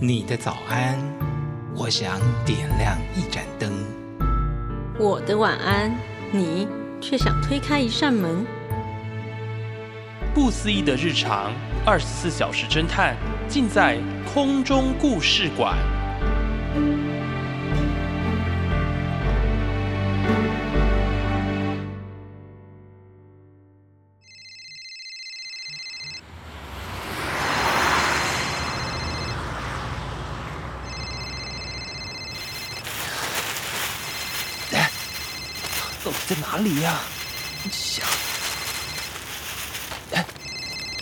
你的早安，我想点亮一盏灯。我的晚安，你却想推开一扇门。不思议的日常，二十四小时侦探，尽在空中故事馆。到底在哪里呀？想，哎，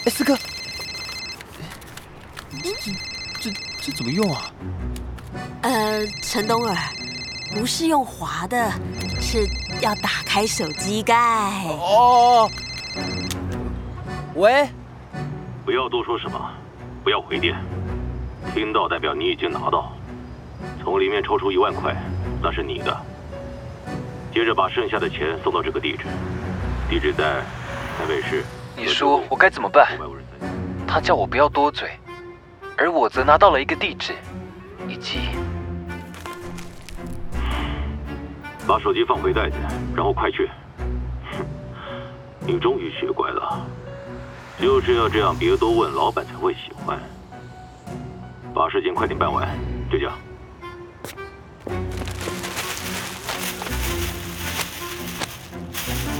哎，四哥，这这这怎么用啊？呃，陈东儿，不是用滑的，是要打开手机盖。哦，喂，不要多说什么，不要回电。听到代表你已经拿到，从里面抽出一万块，那是你的。接着把剩下的钱送到这个地址，地址在台北市。你说我该怎么办？他叫我不要多嘴，而我则拿到了一个地址，以及把手机放回袋子，然后快去。哼，你终于学乖了，就是要这样，别多问，老板才会喜欢。把事情快点办完，就这样。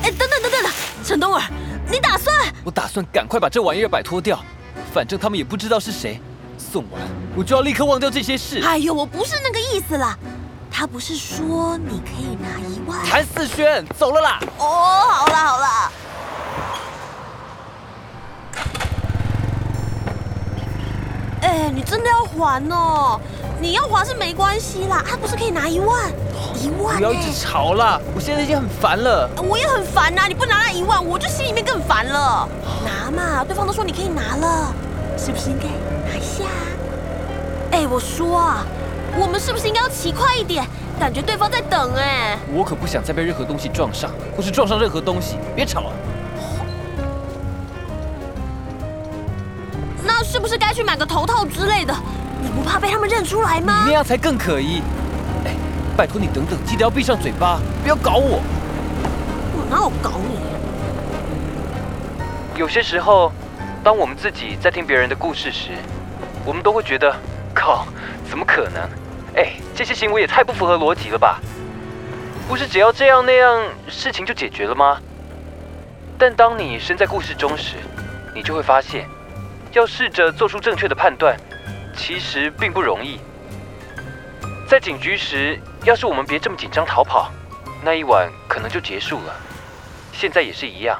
哎，等等等等等，陈东儿，你打算？我打算赶快把这玩意儿摆脱掉，反正他们也不知道是谁。送完我就要立刻忘掉这些事。哎呦，我不是那个意思啦。他不是说你可以拿一万？谭思轩，走了啦。哦，好啦好啦。哎，你真的要还哦？你要还是没关系啦，他不是可以拿一万？一万？不要一直吵啦，我现在已经很烦了。我也很烦呐，你不拿那一万，我就心里面更烦了。拿嘛，对方都说你可以拿了，是不是应该拿一下？哎，我说啊，我们是不是应该要骑快一点？感觉对方在等哎。我可不想再被任何东西撞上，或是撞上任何东西。别吵了！那是不是该去买个头套之类的？你不怕被他们认出来吗？你那样才更可疑。哎，拜托你等等，记得要闭上嘴巴，不要搞我。我哪有搞你？有些时候，当我们自己在听别人的故事时，我们都会觉得，靠，怎么可能？哎，这些行为也太不符合逻辑了吧？不是只要这样那样，事情就解决了吗？但当你身在故事中时，你就会发现，要试着做出正确的判断。其实并不容易。在警局时，要是我们别这么紧张逃跑，那一晚可能就结束了。现在也是一样，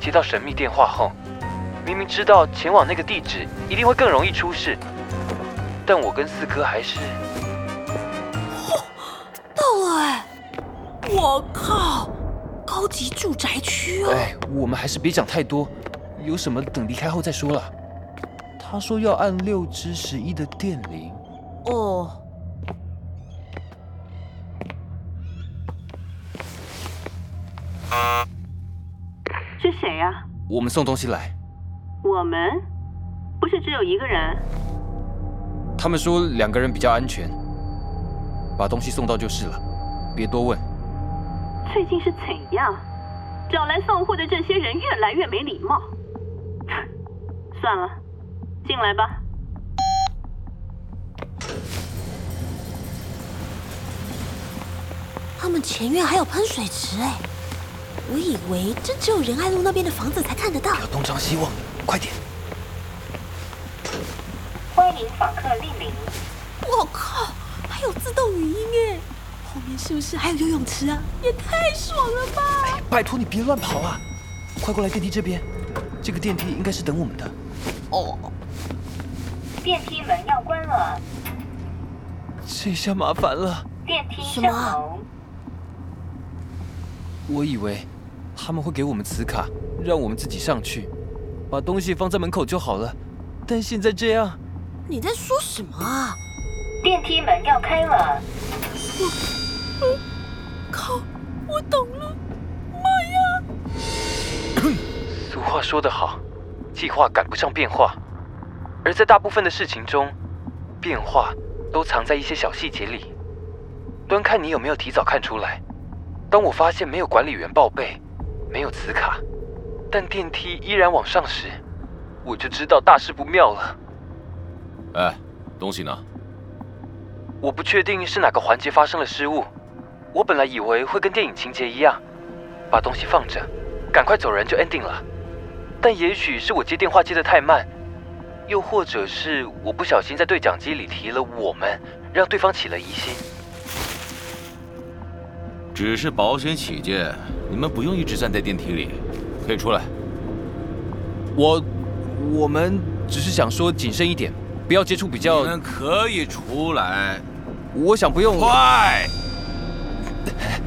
接到神秘电话后，明明知道前往那个地址一定会更容易出事，但我跟四哥还是……到了哎！我靠，高级住宅区哦！哎，我们还是别讲太多，有什么等离开后再说了。他说要按六之十一的电铃。哦。是谁呀？我们送东西来。我们？不是只有一个人？他们说两个人比较安全，把东西送到就是了，别多问。最近是怎样？找来送货的这些人越来越没礼貌。算了。进来吧。他们前院还有喷水池哎，我以为这只有仁爱路那边的房子才看得到。要东张西望，快点！欢迎访客莅临。我靠，还有自动语音哎！后面是不是还有游泳池啊？也太爽了吧！哎，拜托你别乱跑啊！快过来电梯这边，这个电梯应该是等我们的。哦。电梯门要关了，这下麻烦了。电梯。我以为他们会给我们磁卡，让我们自己上去，把东西放在门口就好了。但现在这样，你在说什么啊？电梯门要开了。我，靠！我懂了。妈呀！俗话说得好，计划赶不上变化，而在大部分的事情中，变化都藏在一些小细节里。端看你有没有提早看出来。当我发现没有管理员报备，没有磁卡，但电梯依然往上时，我就知道大事不妙了。哎，东西呢？我不确定是哪个环节发生了失误。我本来以为会跟电影情节一样，把东西放着，赶快走人就 ending 了。但也许是我接电话接得太慢，又或者是我不小心在对讲机里提了“我们”，让对方起了疑心。只是保险起见，你们不用一直站在电梯里，可以出来。我，我们只是想说谨慎一点，不要接触比较。你们可以出来。我想不用。快！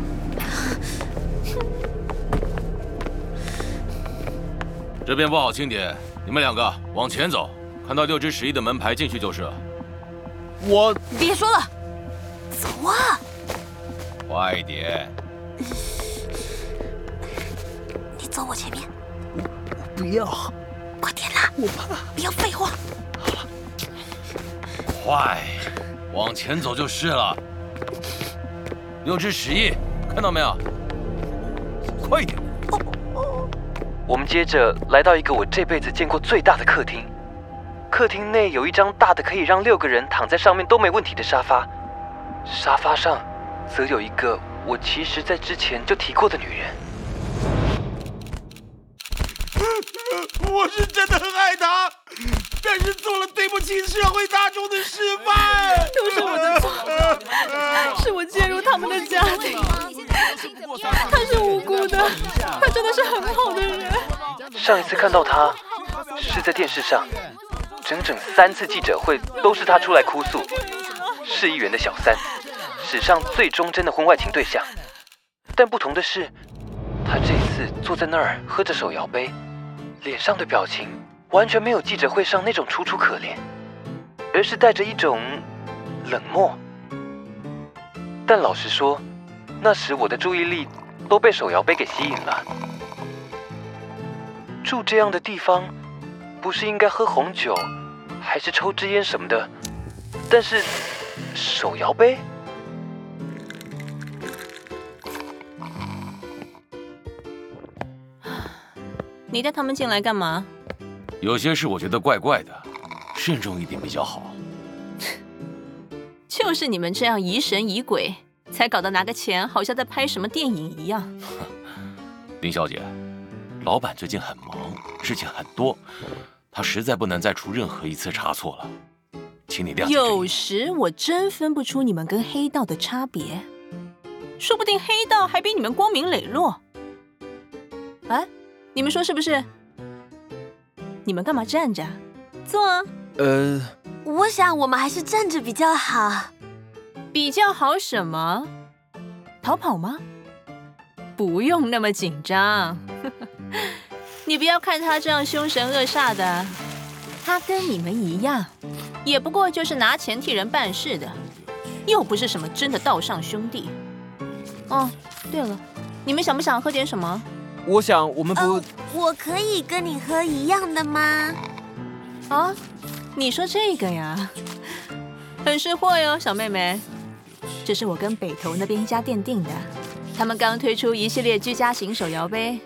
这边不好清点，你们两个往前走，看到六只十一的门牌进去就是了。我别说了，走啊！快一点！你走我前面。我不要。快点啦！我怕。不要废话。快，往前走就是了。六只十一，看到没有？快一点！我们接着来到一个我这辈子见过最大的客厅。客厅内有一张大的可以让六个人躺在上面都没问题的沙发，沙发上则有一个我其实在之前就提过的女人。我是真的很爱她，但是做了对不起社会大众的示范。都是我的错，是我介入他们的家庭。他是无辜的，他真的是很好的人。上一次看到他是在电视上，整整三次记者会都是他出来哭诉。市议员的小三，史上最忠贞的婚外情对象。但不同的是，他这次坐在那儿喝着手摇杯，脸上的表情完全没有记者会上那种楚楚可怜，而是带着一种冷漠。但老实说，那时我的注意力都被手摇杯给吸引了。住这样的地方，不是应该喝红酒，还是抽支烟什么的？但是手摇杯，你带他们进来干嘛？有些事我觉得怪怪的，慎重一点比较好。就是你们这样疑神疑鬼，才搞得拿个钱好像在拍什么电影一样。林小姐，老板最近很忙，事情很多，他实在不能再出任何一次差错了，请你谅解。有时我真分不出你们跟黑道的差别，说不定黑道还比你们光明磊落。哎，你们说是不是？你们干嘛站着？坐啊。呃，我想我们还是站着比较好。比较好什么？逃跑吗？不用那么紧张。你不要看他这样凶神恶煞的，他跟你们一样，也不过就是拿钱替人办事的，又不是什么真的道上兄弟。哦，对了，你们想不想喝点什么？我想我们不……呃，我可以跟你喝一样的吗？啊，你说这个呀，很识货哟，小妹妹。这是我跟北投那边一家店订的，他们刚推出一系列居家型手摇杯，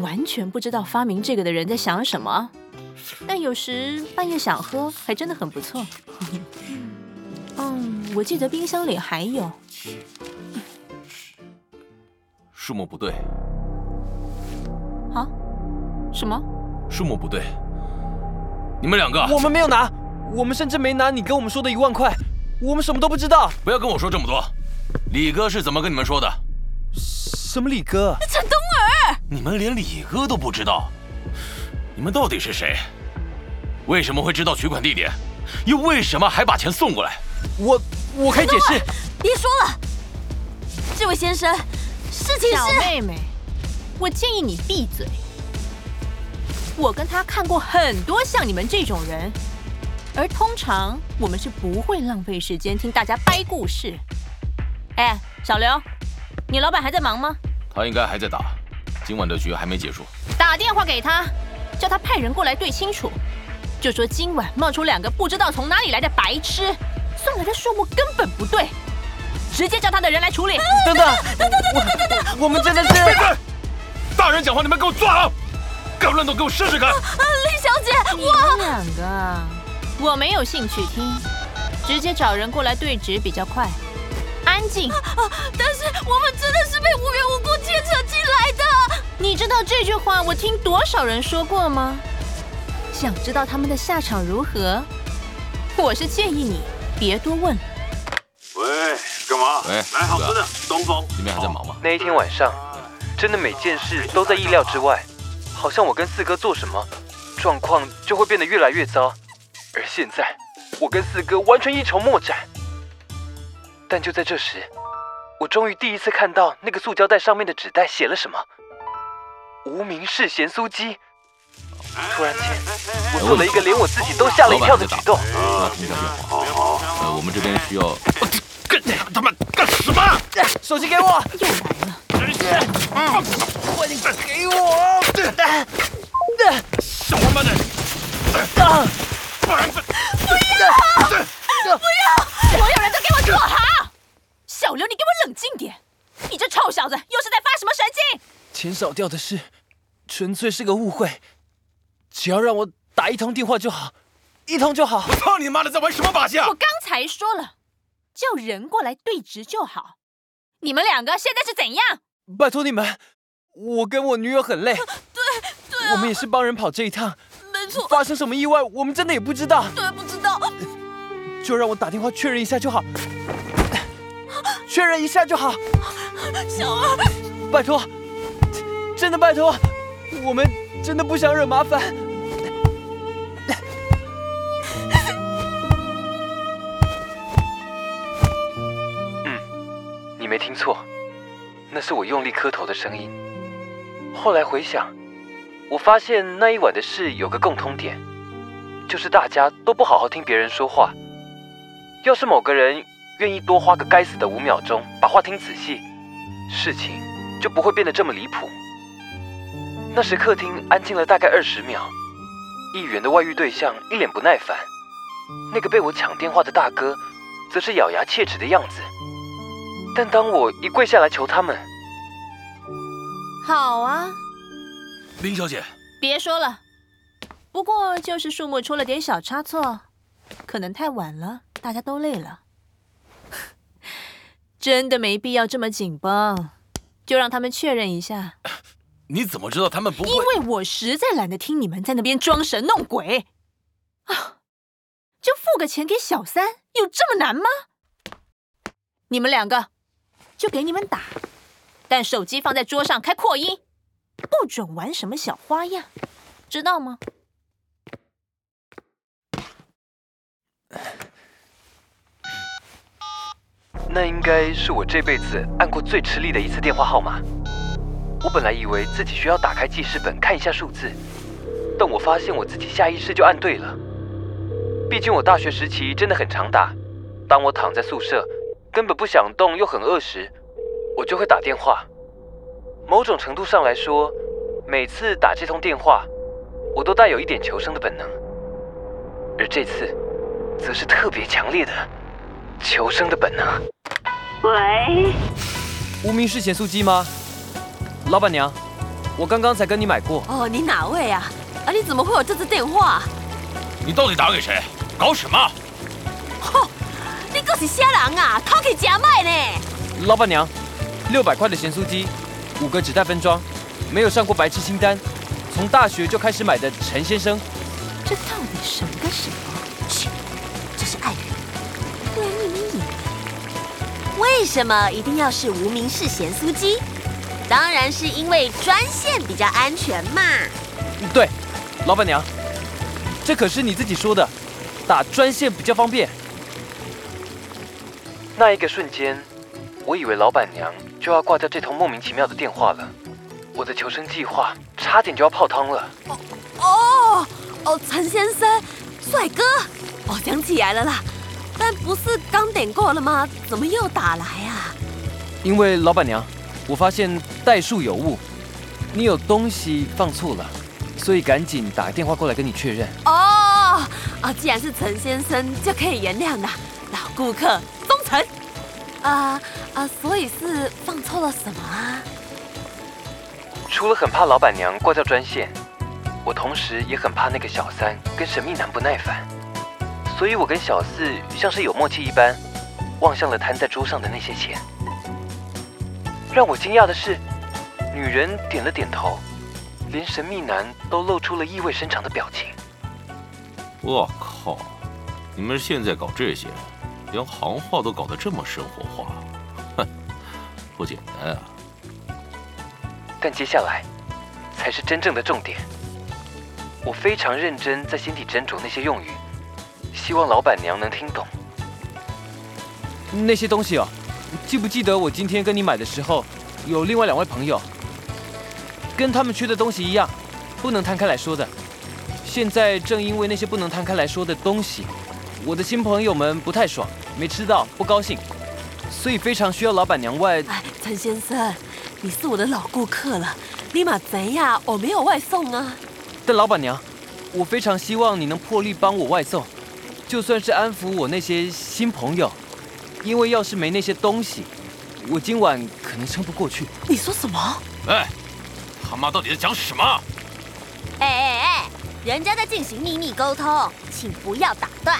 完全不知道发明这个的人在想什么，但有时半夜想喝，还真的很不错。嗯，我记得冰箱里还有。数目不对。啊？什么？数目不对。你们两个，我们没有拿，我们甚至没拿你跟我们说的一万块，我们什么都不知道。不要跟我说这么多。李哥是怎么跟你们说的？什么李哥？你们连李哥都不知道，你们到底是谁？为什么会知道取款地点？又为什么还把钱送过来？我我可以解释。别说了，这位先生，事情是……小妹妹，我建议你闭嘴。我跟他看过很多像你们这种人，而通常我们是不会浪费时间听大家掰故事。哎，小刘，你老板还在忙吗？他应该还在打，今晚的局还没结束。打电话给他，叫他派人过来对清楚，就说今晚冒出两个不知道从哪里来的白痴，送来的数目根本不对，直接叫他的人来处理。等等，等等等等等等，我们真的是闭嘴！大人讲话，你们给我坐好，敢乱动给我试试看。李小姐，我们两个，我没有兴趣听，直接找人过来对质比较快。安静！但是我们真的是被无缘无故牵扯进来的。你知道这句话我听多少人说过吗？想知道他们的下场如何？我是建议你别多问。喂，干嘛？喂，来好吃的，东风。你们还在忙吗？那一天晚上，真的每件事都在意料之外，好像我跟四哥做什么，状况就会变得越来越糟。而现在，我跟四哥完全一筹莫展。但就在这时，我终于第一次看到那个塑胶袋上面的纸袋写了什么“无名氏咸酥鸡”。突然间，我做了一个连我自己都吓了一跳的举动。说他听下电话。好好。呃，我们这边需要。干他妈干什么？手机给我！又来了！哎，快点给我！小王八蛋！啊！不然不要！不要！所有人都给我坐好！小刘，你给我冷静点！你这臭小子又是在发什么神经？钱少掉的事，纯粹是个误会。只要让我打一通电话就好，一通就好。我操你妈的，在玩什么把戏啊？我刚才说了，叫人过来对质就好。你们两个现在是怎样？拜托你们，我跟我女友很累。对对啊，我们也是帮人跑这一趟。没错。发生什么意外，我们真的也不知道。对，不知道。就让我打电话确认一下就好，确认一下就好。小二，拜托，真的拜托，我们真的不想惹麻烦。嗯，你没听错，那是我用力磕头的声音。后来回想，我发现那一晚的事有个共通点，就是大家都不好好听别人说话。要是某个人愿意多花个该死的五秒钟把话听仔细，事情就不会变得这么离谱。那时客厅安静了大概二十秒，议员的外遇对象一脸不耐烦，那个被我抢电话的大哥则是咬牙切齿的样子。但当我一跪下来求他们，好啊，林小姐，别说了，不过就是数目出了点小差错，可能太晚了。大家都累了，真的没必要这么紧绷，就让他们确认一下。你怎么知道他们不会？因为我实在懒得听你们在那边装神弄鬼啊！就付个钱给小三，有这么难吗？你们两个，就给你们打，但手机放在桌上开扩音，不准玩什么小花样，知道吗？那应该是我这辈子按过最吃力的一次电话号码。我本来以为自己需要打开记事本看一下数字，但我发现我自己下意识就按对了。毕竟我大学时期真的很常打。当我躺在宿舍，根本不想动又很饿时，我就会打电话。某种程度上来说，每次打这通电话，我都带有一点求生的本能。而这次，则是特别强烈的求生的本能。喂，无名氏减速机吗？老板娘，我刚刚才跟你买过。哦，你哪位啊？啊，你怎么会有这支电话？你到底打给谁？搞什么？吼，你可是瞎人啊！偷去假卖呢！老板娘，六百块的咸酥鸡，五个纸袋分装，没有上过白痴清单，从大学就开始买的陈先生。这到底什么跟什么？切，这是爱人，不然你们以为？为什么一定要是无名氏咸酥鸡？当然是因为专线比较安全嘛。对，老板娘，这可是你自己说的，打专线比较方便。那一个瞬间，我以为老板娘就要挂掉这通莫名其妙的电话了，我的求生计划差点就要泡汤了。哦哦哦，陈先生，帅哥，我想起来了啦，但不是刚点过了吗？怎么又打来啊？因为老板娘，我发现代数有误，你有东西放错了，所以赶紧打电话过来跟你确认。哦，啊，既然是陈先生，就可以原谅的，老顾客，忠诚。啊啊，所以是放错了什么啊？除了很怕老板娘挂掉专线，我同时也很怕那个小三跟神秘男不耐烦，所以我跟小四像是有默契一般，望向了摊在桌上的那些钱。让我惊讶的是，女人点了点头，连神秘男都露出了意味深长的表情。我靠！你们现在搞这些，连行话都搞得这么生活化，哼，不简单啊！但接下来才是真正的重点。我非常认真在心底斟酌那些用语，希望老板娘能听懂。那些东西哦，记不记得我今天跟你买的时候，有另外两位朋友，跟他们缺的东西一样，不能摊开来说的。现在正因为那些不能摊开来说的东西，我的新朋友们不太爽，没吃到不高兴，所以非常需要老板娘外。哎，陈先生，你是我的老顾客了，立马贼呀？我没有外送啊。但老板娘，我非常希望你能破例帮我外送，就算是安抚我那些新朋友，因为要是没那些东西，我今晚可能撑不过去。你说什么？哎，他妈到底在讲什么？哎哎哎，人家在进行秘密沟通，请不要打断。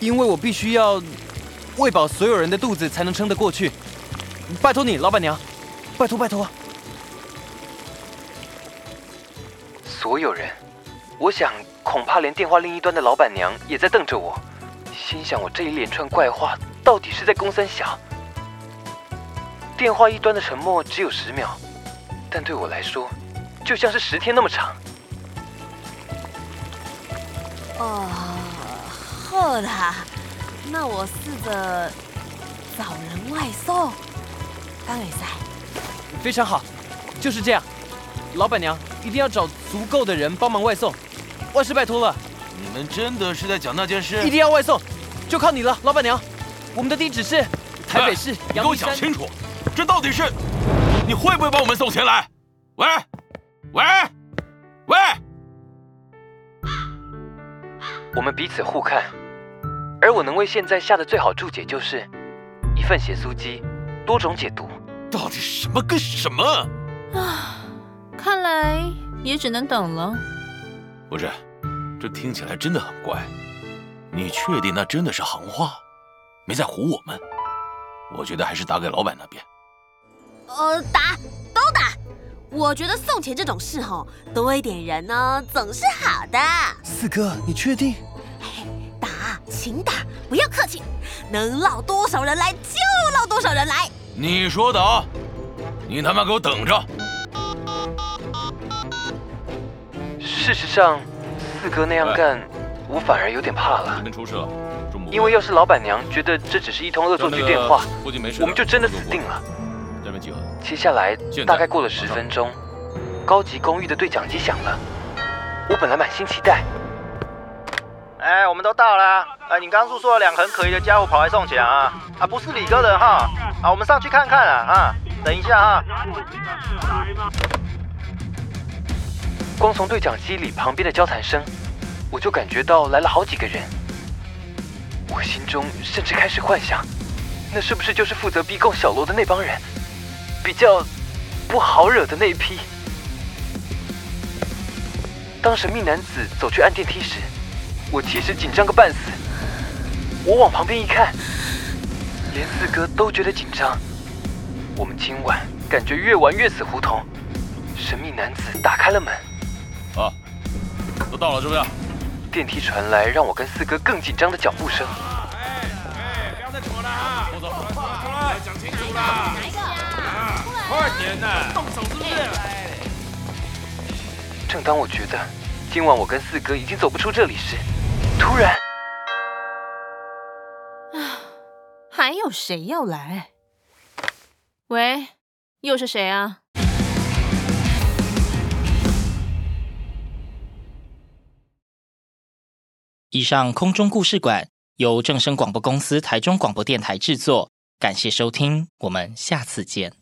因为我必须要喂饱所有人的肚子，才能撑得过去。拜托你，老板娘，拜托拜托。所有人，我想恐怕连电话另一端的老板娘也在瞪着我，心想我这一连串怪话到底是在攻三小。电话一端的沉默只有十秒，但对我来说，就像是十天那么长。哦，好的，那我试着找人外送。刚也在，非常好，就是这样。老板娘一定要找足够的人帮忙外送，万事拜托了。你们真的是在讲那件事？一定要外送，就靠你了，老板娘。我们的地址是台北市你给我讲清楚，这到底是你会不会帮我们送钱来？喂，喂，喂！我们彼此互看，而我能为现在下的最好注解就是：一份咸酥鸡，多种解读。到底什么跟什么？啊，看来也只能等了。不是，这听起来真的很怪。你确定那真的是行话，没在唬我们？我觉得还是打给老板那边。呃，打都打。我觉得送钱这种事吼，多一点人呢总是好的。四哥，你确定？打，请打，不要客气，能捞多少人来就捞多少人来。你说的啊，你他妈给我等着！事实上，四哥那样干，我反而有点怕了。出事了，因为要是老板娘觉得这只是一通恶作剧电话，我们就真的死定了。这边集合。接下来大概过了十分钟，高级公寓的对讲机响了。我本来满心期待。哎，我们都到了。哎，你刚诉说了两个很可疑的家伙跑来送钱啊？啊，不是李哥的哈。啊，我们上去看看啊。啊，等一下哈。光从对讲机里旁边的交谈声，我就感觉到来了好几个人。我心中甚至开始幻想，那是不是就是负责逼供小罗的那帮人，比较不好惹的那一批？当神秘男子走去按电梯时，我其实紧张个半死。我往旁边一看，连四哥都觉得紧张。我们今晚感觉越玩越死胡同。神秘男子打开了门。啊，都到了，是不是？电梯传来让我跟四哥更紧张的脚步声。哎哎，不要再躲了啊！走走，出来，讲清楚啦！哪一个啊？快点呐！动手是不是？正当我觉得今晚我跟四哥已经走不出这里时，突然，啊，还有谁要来？喂，又是谁啊？以上空中故事馆由正声广播公司台中广播电台制作，感谢收听，我们下次见。